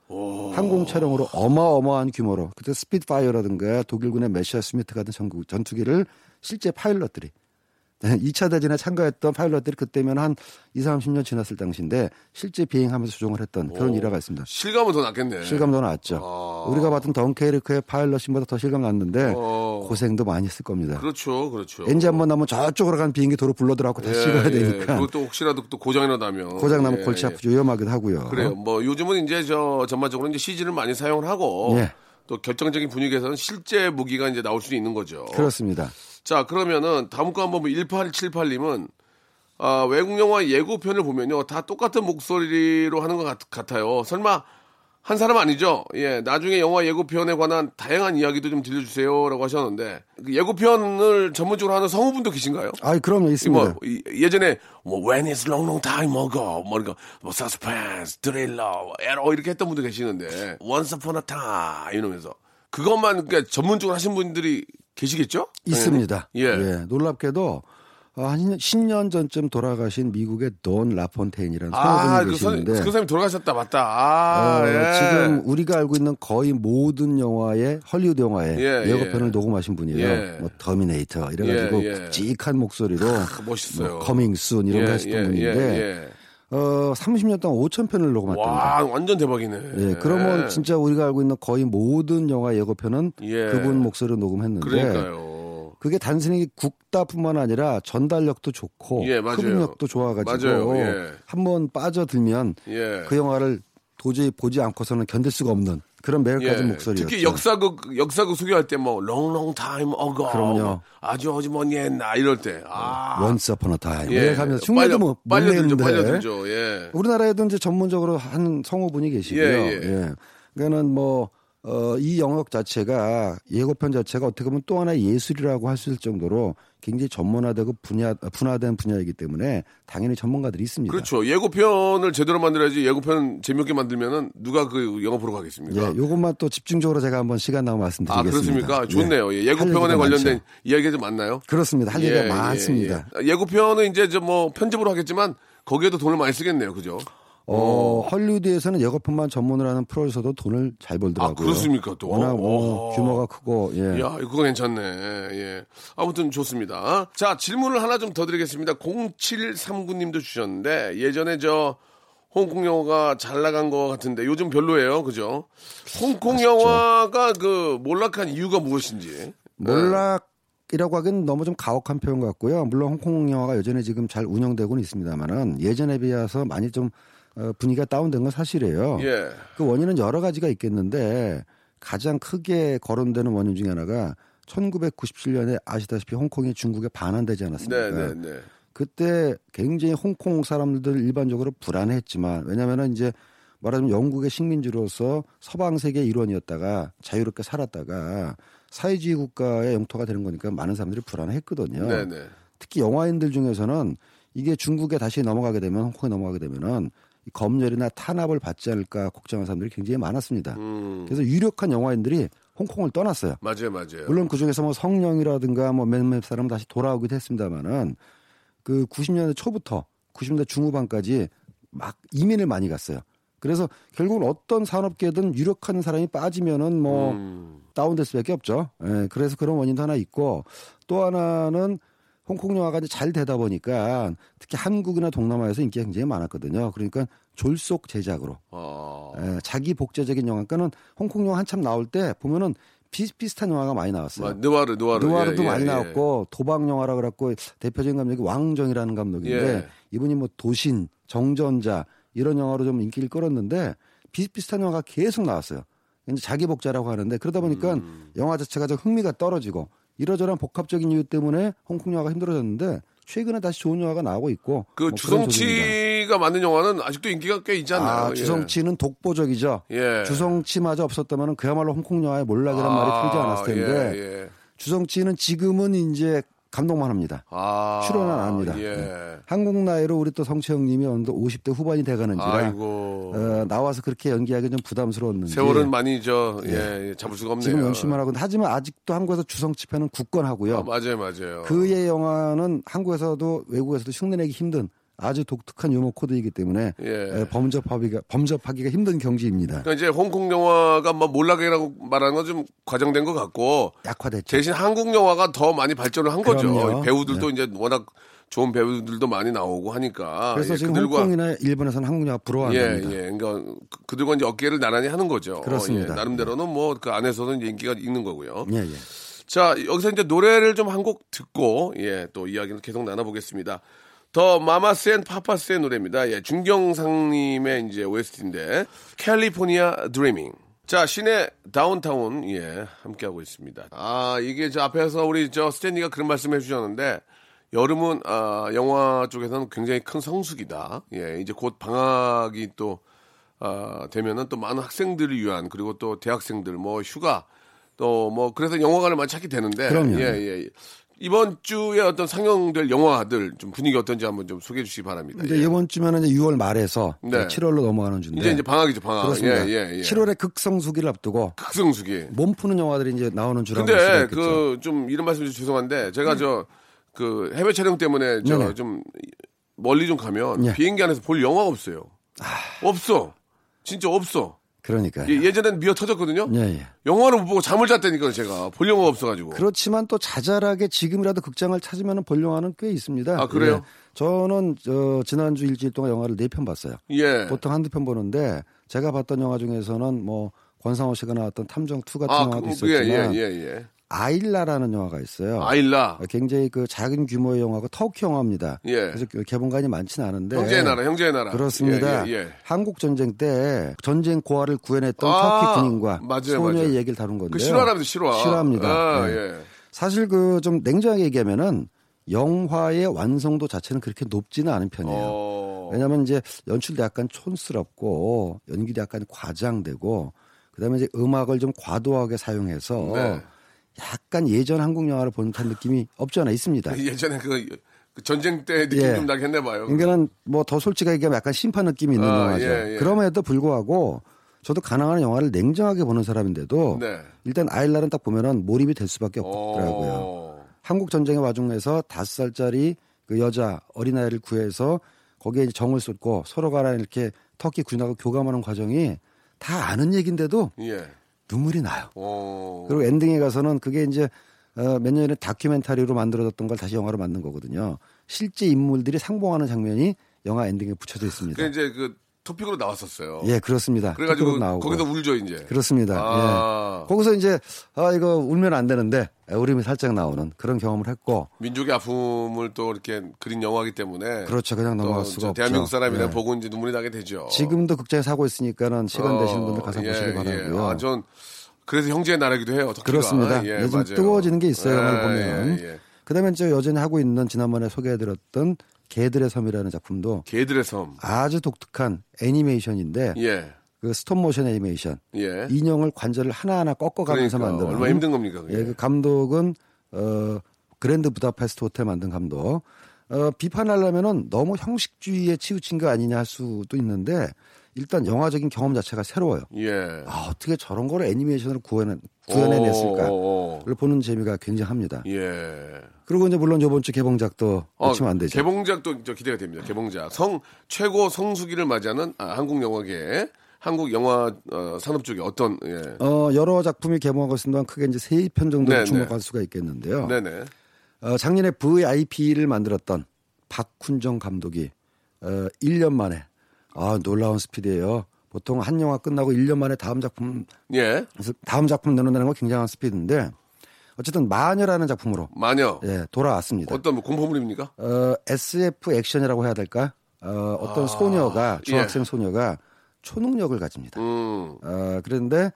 항공 촬영으로 어마어마한 규모로 그때 스핏파이어라든가 독일군의 메서슈미트 같은 전투기를 실제 파일럿들이 2차 대전에 참가했던 파일럿들이 그때면 한 2, 30년 지났을 당시인데 실제 비행하면서 조종을 했던 그런 일화가 있습니다. 실감은 더 낫겠네. 실감도 났죠. 아. 우리가 봤던 덩케르크의 파일럿신보다 더 실감 났는데 어. 고생도 많이 했을 겁니다. 그렇죠, 그렇죠. 엔진 한번 나면 저쪽으로 간 비행기 도로 불러들어갖고 다시 찍어야 되니까 그것도 혹시라도 또 고장이 나면. 고장 나면 예, 골치 예. 아프죠. 위험하기도 하고요. 그래요. 뭐 요즘은 이제 저 전반적으로 이제 CG를 많이 사용을 하고 예. 또 결정적인 분위기에서는 실제 무기가 이제 나올 수 있는 거죠. 그렇습니다. 자, 그러면은 다음 거 한번 1878님은 아, 외국 영화 예고편을 보면요. 다 똑같은 목소리로 하는 것 같, 아요 설마 한 사람 아니죠? 예, 나중에 영화 예고편에 관한 다양한 이야기도 좀 들려주세요라고 하셨는데 그 예고편을 전문적으로 하는 성우분도 계신가요? 아, 그럼요 있습니다. 뭐 이- 예전에 뭐 When is long long time ago 뭐 이거 뭐 서스펜스, 스릴러, 에러 이렇게 했던 분도 계시는데 Once upon a time 이러면서 그것만 그러니까 전문적으로 하신 분들이 계시겠죠? 있습니다. 예. 예, 놀랍게도 어, 한 10년 전쯤 돌아가신 미국의 돈 라폰테인이라는 아, 성우분이 그, 선, 그 계시는데 사람이 돌아가셨다 맞다. 아, 어, 예. 지금 우리가 알고 있는 거의 모든 영화의 헐리우드 영화의 예, 예, 고편을 예. 녹음하신 분이에요. 예. 뭐 터미네이터 이래가지고 예, 예. 굵직한 목소리로 멋있어요. Coming soon 이런 거 하시던 분인데 예. 어, 30년 동안 5천 편을 녹음했답니다. 와, 완전 대박이네. 예, 그러면 진짜 우리가 알고 있는 거의 모든 영화 예고편은 예. 그분 목소리로 녹음했는데 그러니까요. 그게 단순히 굵다뿐만 아니라 전달력도 좋고 예. 흡입력도 좋아가지고 예. 한번 빠져들면 예. 그 영화를 도저히 보지 않고서는 견딜 수가 없는 그런 매력 가진 목소리였죠. 예. 특히 역사극 역사극 소개할 때 뭐 long long time ago 그럼요. 아주 아주 먼 옛날 이럴 때 아. Once Upon a Time 예. 하면서 흉내도 뭐못 빨려 들죠. 내는데 빨려 들죠. 예. 우리나라에도 이제 전문적으로 한 성우분이 계시고요. 예, 예. 예. 그러니까는 뭐, 어, 이 영역 자체가 예고편 자체가 어떻게 보면 또 하나의 예술이라고 할 수 있을 정도로 굉장히 전문화되고 분야, 분화된 분야이기 때문에 당연히 전문가들이 있습니다. 그렇죠. 예고편을 제대로 만들어야지 예고편 재미없게 만들면은 누가 그 영화 보러 가겠습니까? 예, 요것만 또 집중적으로 제가 한번 시간 나고 아, 말씀드리겠습니다. 그렇습니까? 좋네요. 예. 할 얘기가 예고편에 관련된 많죠. 이야기가 좀 많나요? 그렇습니다. 할 얘기가 많습니다. 예. 예 고편은 이제 저뭐 편집으로 하겠지만 거기에도 돈을 많이 쓰겠네요. 그죠? 어, 헐리우드에서는 예고편만 전문으로 하는 프로듀서도 돈을 잘 벌더라고요. 아, 그렇습니까, 또? 워낙 뭐 오. 규모가 크고, 예. 야, 그거 괜찮네. 예. 아무튼 좋습니다. 자, 질문을 하나 좀 더 드리겠습니다. 0739님도 주셨는데, 예전에 저, 홍콩 영화가 잘 나간 것 같은데, 요즘 별로예요. 그죠? 홍콩 영화가 그, 몰락한 이유가 무엇인지. 몰락 이라고 하기엔 너무 좀 가혹한 표현 같고요. 물론 홍콩 영화가 여전히 지금 잘 운영되고는 있습니다만은 예전에 비해서 많이 좀 어, 분위기가 다운된 건 사실이에요. 예. 그 원인은 여러 가지가 있겠는데 가장 크게 거론되는 원인 중에 하나가 1997년에 아시다시피 홍콩이 중국에 반환되지 않았습니까? 네, 네, 네. 그때 굉장히 홍콩 사람들 일반적으로 불안해했지만 왜냐하면 이제 말하자면 영국의 식민지로서 서방 세계 일원이었다가 자유롭게 살았다가 사회주의 국가의 영토가 되는 거니까 많은 사람들이 불안해했거든요. 네, 네. 특히 영화인들 중에서는 이게 중국에 다시 넘어가게 되면 홍콩에 넘어가게 되면은 이 검열이나 탄압을 받지 않을까 걱정하는 사람들이 굉장히 많았습니다. 음, 그래서 유력한 영화인들이 홍콩을 떠났어요. 맞아요, 맞아요. 물론 그 중에서 뭐 성령이라든가 뭐 몇몇 사람 은 다시 돌아오기도 했습니다만은 그 90년대 초부터 90년대 중후반까지 막 이민을 많이 갔어요. 그래서 결국은 어떤 산업계든 유력한 사람이 빠지면은 뭐 음, 다운될 수밖에 없죠. 예, 그래서 그런 원인도 하나 있고 또 하나는 홍콩 영화가 이제 잘 되다 보니까 특히 한국이나 동남아에서 인기가 굉장히 많았거든요. 그러니까 졸속 제작으로 아, 예, 자기 복제적인 영화. 그러니까는 홍콩 영화 한참 나올 때 보면은 비슷비슷한 영화가 많이 나왔어요. 아, 느와르, 느와르. 느와르도 예, 예, 많이 예. 나왔고 도박 영화라 그랬고 대표적인 감독이 왕정이라는 감독인데 예. 이분이 뭐 도신, 정전자 이런 영화로 좀 인기를 끌었는데 비슷비슷한 영화가 계속 나왔어요. 이제 자기 복제라고 하는데 그러다 보니까 음. 영화 자체가 좀 흥미가 떨어지고 이러저러한 복합적인 이유 때문에 홍콩 영화가 힘들어졌는데 최근에 다시 좋은 영화가 나오고 있고 그 뭐. 주성치가 만든 영화는 아직도 인기가 꽤 있지 않나요? 아, 주성치는 독보적이죠. 예. 주성치마저 없었다면 그야말로 홍콩 영화의 몰락이란 말이 틀리지 않았을 텐데 예, 예. 주성치는 지금은 이제 감독만 합니다. 아, 출연은 안 합니다. 예. 네. 한국 나이로 우리 또 성채형님이 어느덧 50대 후반이 돼가는지라. 어, 나와서 그렇게 연기하기 좀 부담스러웠는지 세월은 많이 저, 예, 예, 잡을 수가 없네요. 지금 연출만 하고 하지만 아직도 한국에서 주성치편은 굳건하고요. 아, 맞아요, 맞아요. 그의 영화는 한국에서도 외국에서도 흉내내기 힘든 아주 독특한 유머 코드이기 때문에 예. 에, 범접하기가 범접하기가 힘든 경지입니다. 그러니까 이제 홍콩 영화가 뭐 몰락이라고 말하는 건 좀 과장된 것 같고 약화됐죠. 대신 한국 영화가 더 많이 발전을 한 거죠. 그럼요. 배우들도 이제 워낙 좋은 배우들도 많이 나오고 하니까. 그래서 예, 지금 그들과 홍콩이나 일본에서는 한국 영화 예, 부러워합니다. 예. 그러니까 그- 그들과 이제 어깨를 나란히 하는 거죠. 그렇습니다. 예, 나름대로는 뭐 그 안에서는 인기가 있는 거고요. 예, 예. 자, 여기서 이제 노래를 좀 한 곡 듣고, 예, 또 이야기를 계속 나눠보겠습니다. 더 마마스 앤 파파스의 노래입니다. 예, 중경삼림의 이제 OST인데, 캘리포니아 드리밍. 자, 시내 다운타운, 예, 함께 하고 있습니다. 아, 이게 저 앞에서 우리 저 스탠리가 그런 말씀 해 주셨는데, 여름은, 아, 영화 쪽에서는 굉장히 큰 성수기다. 예, 이제 곧 방학이 또, 아, 되면은 또 많은 학생들을 위한 그리고 또 대학생들 뭐 휴가 또 뭐 그래서 영화관을 많이 찾게 되는데 그럼요. 예, 예. 이번 주에 어떤 상영될 영화들 좀 분위기 어떤지 한번 좀 소개해 주시기 바랍니다. 이제 예. 이번 주면은 이제 6월 말에서 네. 7월로 넘어가는 주인데 이제 이제 방학이죠, 방학. 그렇습니다. 예, 예, 예. 7월에 극성수기를 앞두고 극성수기. 몸 푸는 영화들이 이제 나오는 주라고 근데. 그 좀 이런 말씀 좀 죄송한데 제가 저그 해외 촬영 때문에 저. 좀 멀리 좀 가면 예. 비행기 안에서 볼 영화가 없어요. 없어. 진짜 없어. 그러니까 예, 예전엔 미어 터졌거든요. 예, 예. 영화를 못 보고 잠을 잤다니까요, 제가. 볼 영화가 없어가지고. 그렇지만 또 자잘하게 지금이라도 극장을 찾으면 볼 영화는 꽤 있습니다. 아, 그래요? 예. 저는 저 지난주 일주일 동안 영화를 네 편 봤어요. 예. 보통 한두 편 보는데 제가 봤던 영화 중에서는 뭐 권상우 씨가 나왔던 탐정 2 같은 아, 영화도 그, 예, 있었지만 예, 예, 예. 아일라라는 영화가 있어요. 아일라. 굉장히 그 작은 규모의 영화고 터키 영화입니다. 예. 그래서 그 개봉관이 많지는 않은데 형제의 나라, 형제의 나라. 그렇습니다. 예, 예, 예. 한국 전쟁 때 전쟁 고아를 구해냈던 아, 터키 군인과 맞아요, 소녀의 맞아요. 얘기를 다룬 건데요. 그 실화랍니다, 실화. 실화입니다. 아, 네. 예. 사실 그 좀 냉정하게 얘기하면은 영화의 완성도 자체는 그렇게 높지는 않은 편이에요. 어. 왜냐하면 이제 연출도 약간 촌스럽고 연기도 약간 과장되고 그다음에 이제 음악을 좀 과도하게 사용해서 네. 약간 예전 한국 영화를 본 듯한 느낌이 없지 않아 있습니다. 예전에 그, 그 전쟁 때 느낌 예. 좀 나게 했나 봐요. 그러니까는 뭐 더 솔직하게 얘기하면 약간 심판 느낌이 있는 아, 영화죠. 예, 예. 그럼에도 불구하고 저도 가능한 영화를 냉정하게 보는 사람인데도 네. 일단 아일라는 딱 보면은 몰입이 될 수밖에 없더라고요. 어. 한국 전쟁의 와중에서 다섯 살짜리 그 여자 어린아이를 구해서 거기에 정을 쏟고 서로 간에 이렇게 터키 군인하고 교감하는 과정이 다 아는 얘기인데도 예. 눈물이 나요. 어. 그리고 엔딩에 가서는 그게 이제 어, 몇년 전에 다큐멘터리로 만들어졌던 걸 다시 영화로 만든 거거든요. 실제 인물들이 상봉하는 장면이 영화 엔딩에 붙여져 있습니다. 그 이제 그 토픽으로 나왔었어요. 예, 그렇습니다. 그래가지고 나오고. 거기서 울죠 이제. 그렇습니다. 아. 예. 거기서 이제 아 이거 울면 안 되는데 울음이 살짝 나오는 그런 경험을 했고 민족의 아픔을 또 이렇게 그린 영화이기 때문에 그렇죠. 그냥 또 넘어갈 저 수가 없죠. 대한민국 사람이나 예. 보고 이제 눈물이 나게 되죠. 지금도 극장에 사고 있으니까는 시간 되시는 분들 가서 어, 예, 보시기 바라고요. 예. 아, 전 그래서 형제의 나라기도 해요. 터키가. 그렇습니다. 예, 요즘 맞아요. 뜨거워지는 게 있어요. 영화를 예, 보면. 예, 예. 그다음에 저 여전히 하고 있는 지난번에 소개해드렸던 개들의 섬이라는 작품도 개들의 섬. 아주 독특한 애니메이션인데 예. 그 스톱모션 애니메이션 예. 인형을 관절을 하나하나 꺾어가면서 그러니까 만드는 얼마나 힘든 겁니까? 그게? 예, 그 감독은 어 그랜드 부다페스트 호텔 만든 감독. 어 비판하려면은 너무 형식주의에 치우친 거 아니냐 할 수도 있는데 일단 영화적인 경험 자체가 새로워요. 예. 아 어떻게 저런 거를 애니메이션으로 구현해 구현해냈을까를. 보는 재미가 굉장합니다. 예. 그리고 이제 물론 저번 주 개봉작도 어, 놓치면 안 되죠. 개봉작도 저 기대가 됩니다. 개봉작. 성 최고 성수기를 맞이하는 아, 한국 영화계 한국 영화 어, 산업 쪽에 어떤 예. 어 여러 작품이 개봉하고 있는 동안 크게 이제 세 편 정도 주목할 수가 있겠는데요. 네네. 어, 작년에 VIP를 만들었던 박훈정 감독이 어, 1년 만에 아 놀라운 스피드예요. 보통 한 영화 끝나고 1년 만에 다음 작품 예. 그래서 다음 작품 내놓는다는 건 굉장한 스피드인데 어쨌든 마녀라는 작품으로 마녀. 예, 돌아왔습니다. 어떤 뭐 공포물입니까? 어, SF 액션이라고 해야 될까? 어, 어떤 소녀가 중학생 소녀가 초능력을 가집니다. 음. 어, 그런데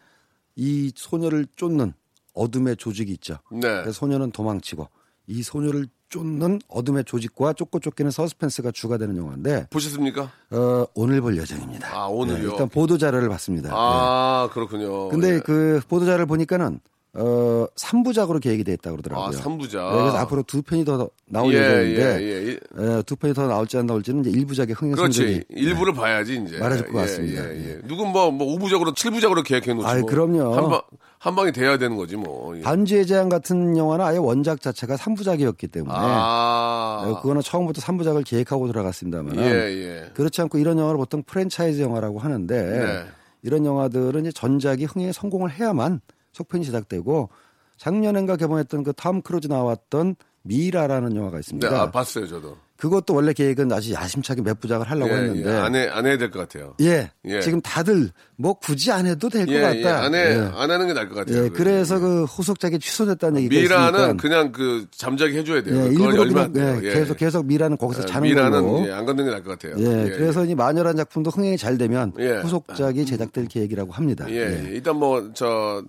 이 소녀를 쫓는 어둠의 조직이 있죠. 네. 그래서 소녀는 도망치고 이 소녀를 쫓는 어둠의 조직과 쫓고 쫓기는 서스펜스가 주가 되는 영화인데 보셨습니까? 어, 오늘 볼 예정입니다. 아, 오늘요? 네, 일단 보도 자료를 봤습니다. 아, 그렇군요. 네. 근데 예. 그 보도 자료를 보니까는 어, 3부작으로 계획이 돼 있다고 그러더라고요. 아, 삼부작. 네, 그래서 앞으로 두 편이 더 나올 예, 예정인데 예, 예. 예, 두 편이 더 나올지 안 나올지는 이제 1부작의 흥행 그렇지. 일부를 봐야지 이제. 말해줄 것 예, 같습니다. 예, 예. 누군 뭐, 뭐 5부작으로 7부작으로 계획해 놓지. 아이, 뭐. 그럼요. 한 방, 한 방에 돼야 되는 거지 뭐. 예. 반지의 제왕 같은 영화는 아예 원작 자체가 3부작이었기 때문에 아. 네, 그거는 처음부터 3부작을 계획하고 들어갔습니다만 예, 예. 그렇지 않고 이런 영화를 보통 프랜차이즈 영화라고 하는데 네. 이런 영화들은 이제 전작이 흥행에 성공을 해야만 속편이 제작되고 작년엔가 개봉했던 그 탐 크루즈 나왔던 미라라는 영화가 네, 있습니다. 아, 봤어요, 저도. 그것도 원래 계획은 아주 야심차게 몇 부작을 하려고 예, 했는데 예. 안 해, 안 해야 될 것 같아요. 예, 예. 지금 다들 뭐 굳이 안 해도 될것 예, 같다. 예. 안 해, 예. 안 하는 게 나을 것 같아요. 예, 그래서 그 후속작이 취소됐다는 얘기가 미라는 있으니까 그냥 그 잠자게 해줘야 돼요. 예, 그걸 일부러 열면 그냥. 예, 예. 계속 계속 미라는 거기서 예, 자는 미라는 걸로. 예, 안 건드는 게 나을 것 같아요. 예, 그래서 이 마녀란 작품도 흥행이 잘 되면 예. 후속작이 제작될 계획이라고 합니다. 예, 예. 일단 뭐, 저, 아,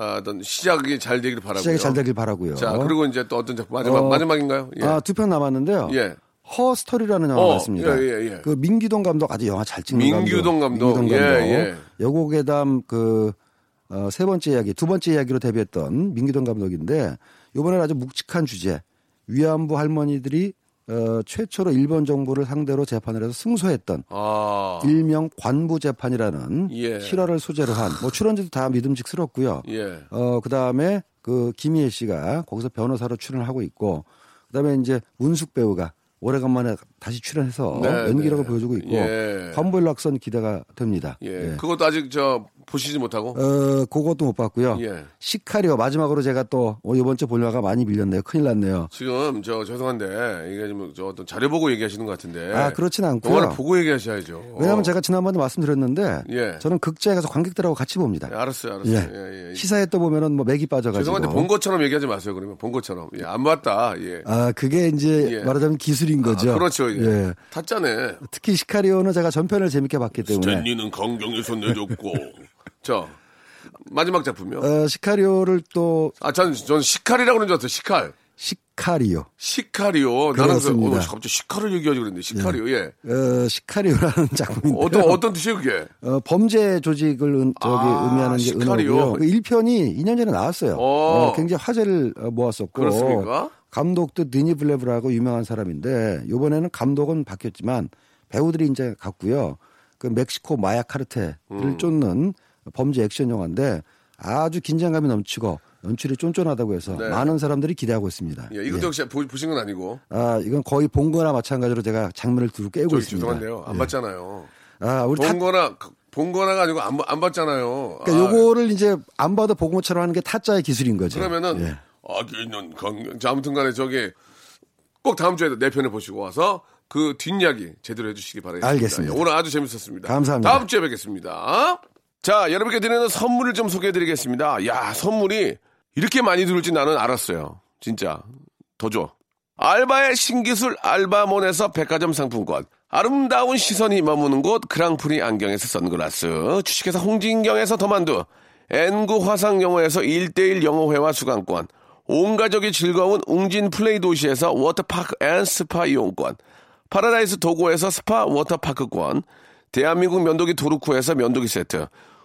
어떤 시작이 잘 되길 바라고요. 시작이 잘 되길 바라고요. 자, 그리고 이제 또 어떤 작품 마지막 어, 마지막인가요? 예. 아, 두 편 남았는데요. 예. 허스토리라는 영화가 어, 있습니다. 예, 예, 예. 그 민규동 감독 아주 영화 잘 찍는 민규동 감독. 민규동 예, 감독. 예. 여고괴담 그, 어, 세 번째 이야기, 두 번째 이야기로 데뷔했던 민규동 감독인데, 요번에는 아주 묵직한 주제, 위안부 할머니들이 어, 최초로 일본 정부를 상대로 재판을 해서 승소했던 아. 일명 관부 재판이라는 예. 실화를 소재로 한 뭐 출연진도 다 믿음직스럽고요. 예. 어 그다음에 그 김희애 씨가 거기서 변호사로 출연을 하고 있고 그다음에 이제 문숙 배우가 오래간만에 다시 출연해서 네, 연기력을 네. 보여주고 있고 예. 관부일락선 기대가 됩니다. 예. 그것도 아직 저 보시지 못하고. 어 그것도 못 봤고요. 예. 시카리오 마지막으로 제가 또 어, 이번 주 볼려가 많이 밀렸네요. 큰일 났네요. 지금 저 죄송한데 이게 지금 저 어떤 자료 보고 얘기하시는 것 같은데. 아 그렇진 않고요. 영화를 보고 얘기하셔야죠. 왜냐하면 제가 지난번에 말씀드렸는데 예. 저는 극장에 가서 관객들하고 같이 봅니다. 예, 알았어요, 알았어요. 예. 예, 예. 시사회 또 보면은 뭐 맥이 빠져가지고. 죄송한데 본 것처럼 얘기하지 마세요. 그러면 본 것처럼. 예, 안 봤다. 예. 아 그게 이제 예. 말하자면 기술인 거죠. 아, 그렇죠. 예. 예. 탔잖아요. 특히 시카리오는 제가 전편을 재밌게 봤기 때문에 스탠리는 강경에서 내줬고. 자 마지막 작품이요. 어, 시카리오를 또 아, 전, 전 시칼이라고 그러는 줄 알았어요. 시칼. 시카리오, 시칼이요. 나는 그, 그렇습니다. 어, 갑자기 시칼을 얘기하지 그랬는데, 시칼이요. 예. 어, 시카리오라는 작품인데 어떤, 어떤 뜻이에요, 그게? 어, 범죄 조직을 은, 저기 아, 의미하는 게 시카리오. 은어고요. 그 1편이 2년 전에 나왔어요. 어. 어, 굉장히 화제를 어, 모았었고 그렇습니까? 감독도 드니 블레브라고 유명한 사람인데 이번에는 감독은 바뀌었지만 배우들이 이제 갔고요. 그 멕시코 마약 카르텔을 음. 쫓는 범죄 액션 영화인데 아주 긴장감이 넘치고 연출이 쫀쫀하다고 해서 네. 많은 사람들이 기대하고 있습니다. 예, 이것도 역시 보, 보신 건 아니고. 아, 이건 거의 본 거나 마찬가지로 제가 장면을 두고 깨고 있습니다. 죄송한데요. 안 예. 봤잖아요. 아, 우리 다본 거나, 본 거나가 아니고 안, 안 봤잖아요. 그러니까 아, 요거를 이제 안 봐도 본 것처럼 하는 게 타짜의 기술인 거죠. 그러면은, 예. 아기는 강경. 자, 아무튼 간에 저기, 꼭 다음 주에 내 편을 보시고 와서 그 뒷이야기 제대로 해주시기 바라겠습니다. 알겠습니다. 예, 오늘 아주 재밌었습니다. 감사합니다. 다음 주에 뵙겠습니다. 자, 여러분께 드리는 선물을 좀 소개해 드리겠습니다. 야, 선물이 이렇게 많이 들을지 나는 알았어요. 진짜. 더 줘. 알바의 신기술 알바몬에서 백화점 상품권. 아름다운 시선이 머무는 곳 그랑프리 안경에서 선글라스. 주식회사 홍진경에서 더만두. N구 화상영어에서 1대1 영어회화 수강권. 온 가족이 즐거운 웅진 플레이 도시에서 워터파크 and 스파 이용권. 파라다이스 도고에서 스파 워터파크권. 대한민국 면도기 도루코에서 면도기 세트.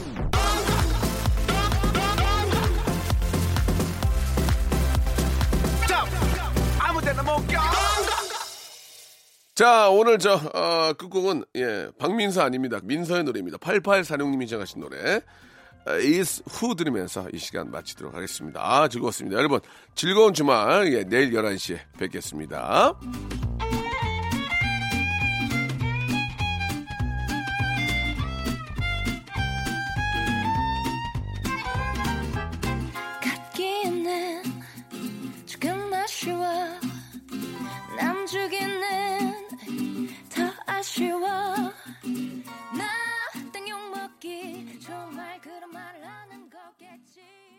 자, 오늘 저, 어, 끝곡은, 예, 박민서 아닙니다. 민서의 노래입니다. 8846님이 정하신 노래. is who 들으면서 이 시간 마치도록 하겠습니다. 아, 즐거웠습니다. 여러분, 즐거운 주말, 예, 내일 11시에 뵙겠습니다. 쉬워. 나땅 욕먹기 정말 그런 말을 하는 거겠지.